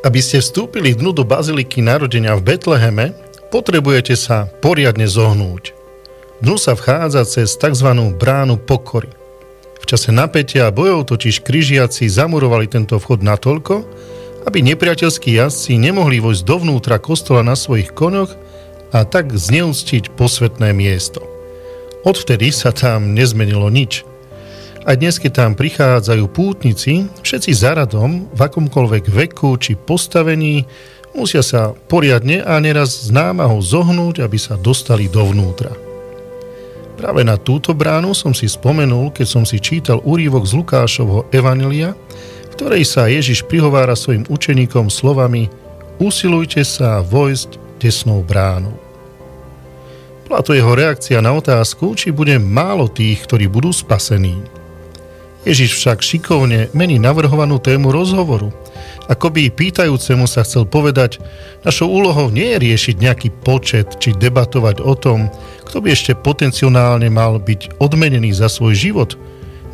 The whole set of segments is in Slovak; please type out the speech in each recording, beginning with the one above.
Aby ste vstúpili dnu do baziliky narodenia v Betleheme, potrebujete sa poriadne zohnúť. Dnu sa vchádza cez tzv. bránu pokory. V čase napätia a bojov totiž križiaci zamurovali tento vchod natoľko, aby nepriateľskí jazdci nemohli vojsť dovnútra kostola na svojich koňoch a tak zneúctiť posvetné miesto. Odvtedy sa tam nezmenilo nič. A dnes, keď tam prichádzajú pútnici, všetci za radom, v akomkoľvek veku či postavení, musia sa poriadne a neraz s námahou zohnúť, aby sa dostali dovnútra. Práve na túto bránu som si spomenul, keď som si čítal úrivok z Lukášovho Evanelia, v ktorej sa Ježiš prihovára svojim učeníkom slovami Usilujte sa vojsť tesnou bránou. Bola to jeho reakcia na otázku, či bude málo tých, ktorí budú spasení. Ježiš však šikovne mení navrhovanú tému rozhovoru. Ako by pýtajúcemu sa chcel povedať, našou úlohou nie je riešiť nejaký počet či debatovať o tom, kto by ešte potenciálne mal byť odmenený za svoj život.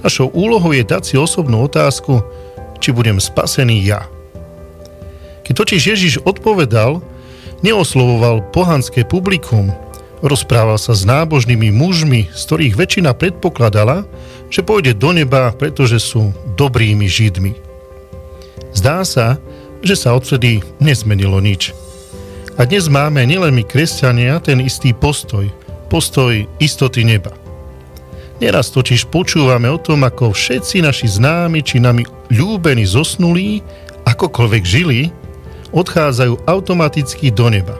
Našou úlohou je dať si osobnú otázku, či budem spasený ja. Keď totiž Ježiš odpovedal, neoslovoval pohanské publikum, rozprával sa s nábožnými mužmi, z ktorých väčšina predpokladala, že pôjde do neba, pretože sú dobrými Židmi. Zdá sa, že sa odvtedy nezmenilo nič. A dnes máme nielen my kresťania ten istý postoj, postoj istoty neba. Neraz totiž počúvame o tom, ako všetci naši známi či nami ľúbení zosnulí, akokoľvek žili, odchádzajú automaticky do neba.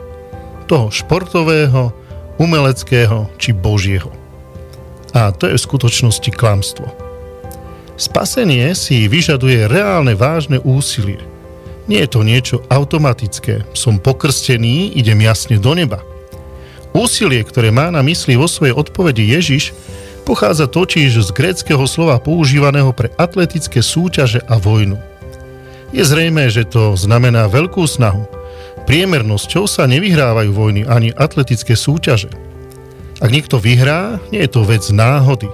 Toho športového, umeleckého či božieho. A to je v skutočnosti klamstvo. Spasenie si vyžaduje reálne vážne úsilie. Nie je to niečo automatické. Som pokrstený, idem jasne do neba. Úsilie, ktoré má na mysli vo svojej odpovedi Ježiš, pochádza totiž z gréckého slova používaného pre atletické súťaže a vojnu. Je zrejme, že to znamená veľkú snahu. Priemernosťou sa nevyhrávajú vojny ani atletické súťaže. Ak niekto vyhrá, nie je to vec náhody.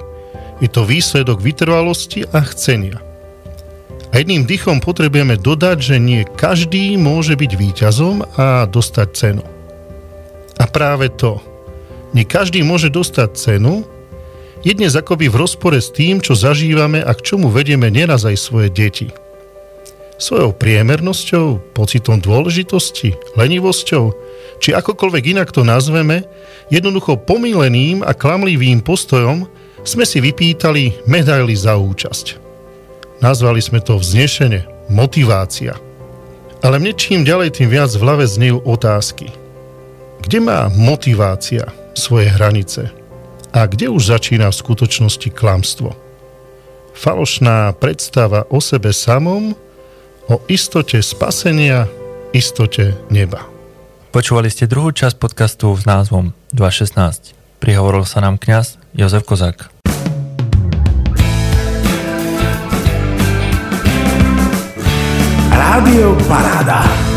Je to výsledok vytrvalosti a chcenia. A jedným dychom potrebujeme dodať, že nie každý môže byť víťazom a dostať cenu. A práve to. Nie každý môže dostať cenu, je dnes akoby v rozpore s tým, čo zažívame a k čomu vedieme neraz aj svoje deti. Svojou priemernosťou, pocitom dôležitosti, lenivosťou, či akokoľvek inak to nazveme, jednoducho pomíleným a klamlivým postojom sme si vypýtali medaily za účasť. Nazvali sme to vznešenie, motivácia. Ale mne čím ďalej, tým viac v hlave znejú otázky. Kde má motivácia svoje hranice? A kde už začína v skutočnosti klamstvo? Falošná predstava o sebe samom, o istote spasenia, istote neba. Počúvali ste druhú časť podcastu s názvom 216. Prihovoril sa nám kňaz Jozef Kozák. Rádio Paráda.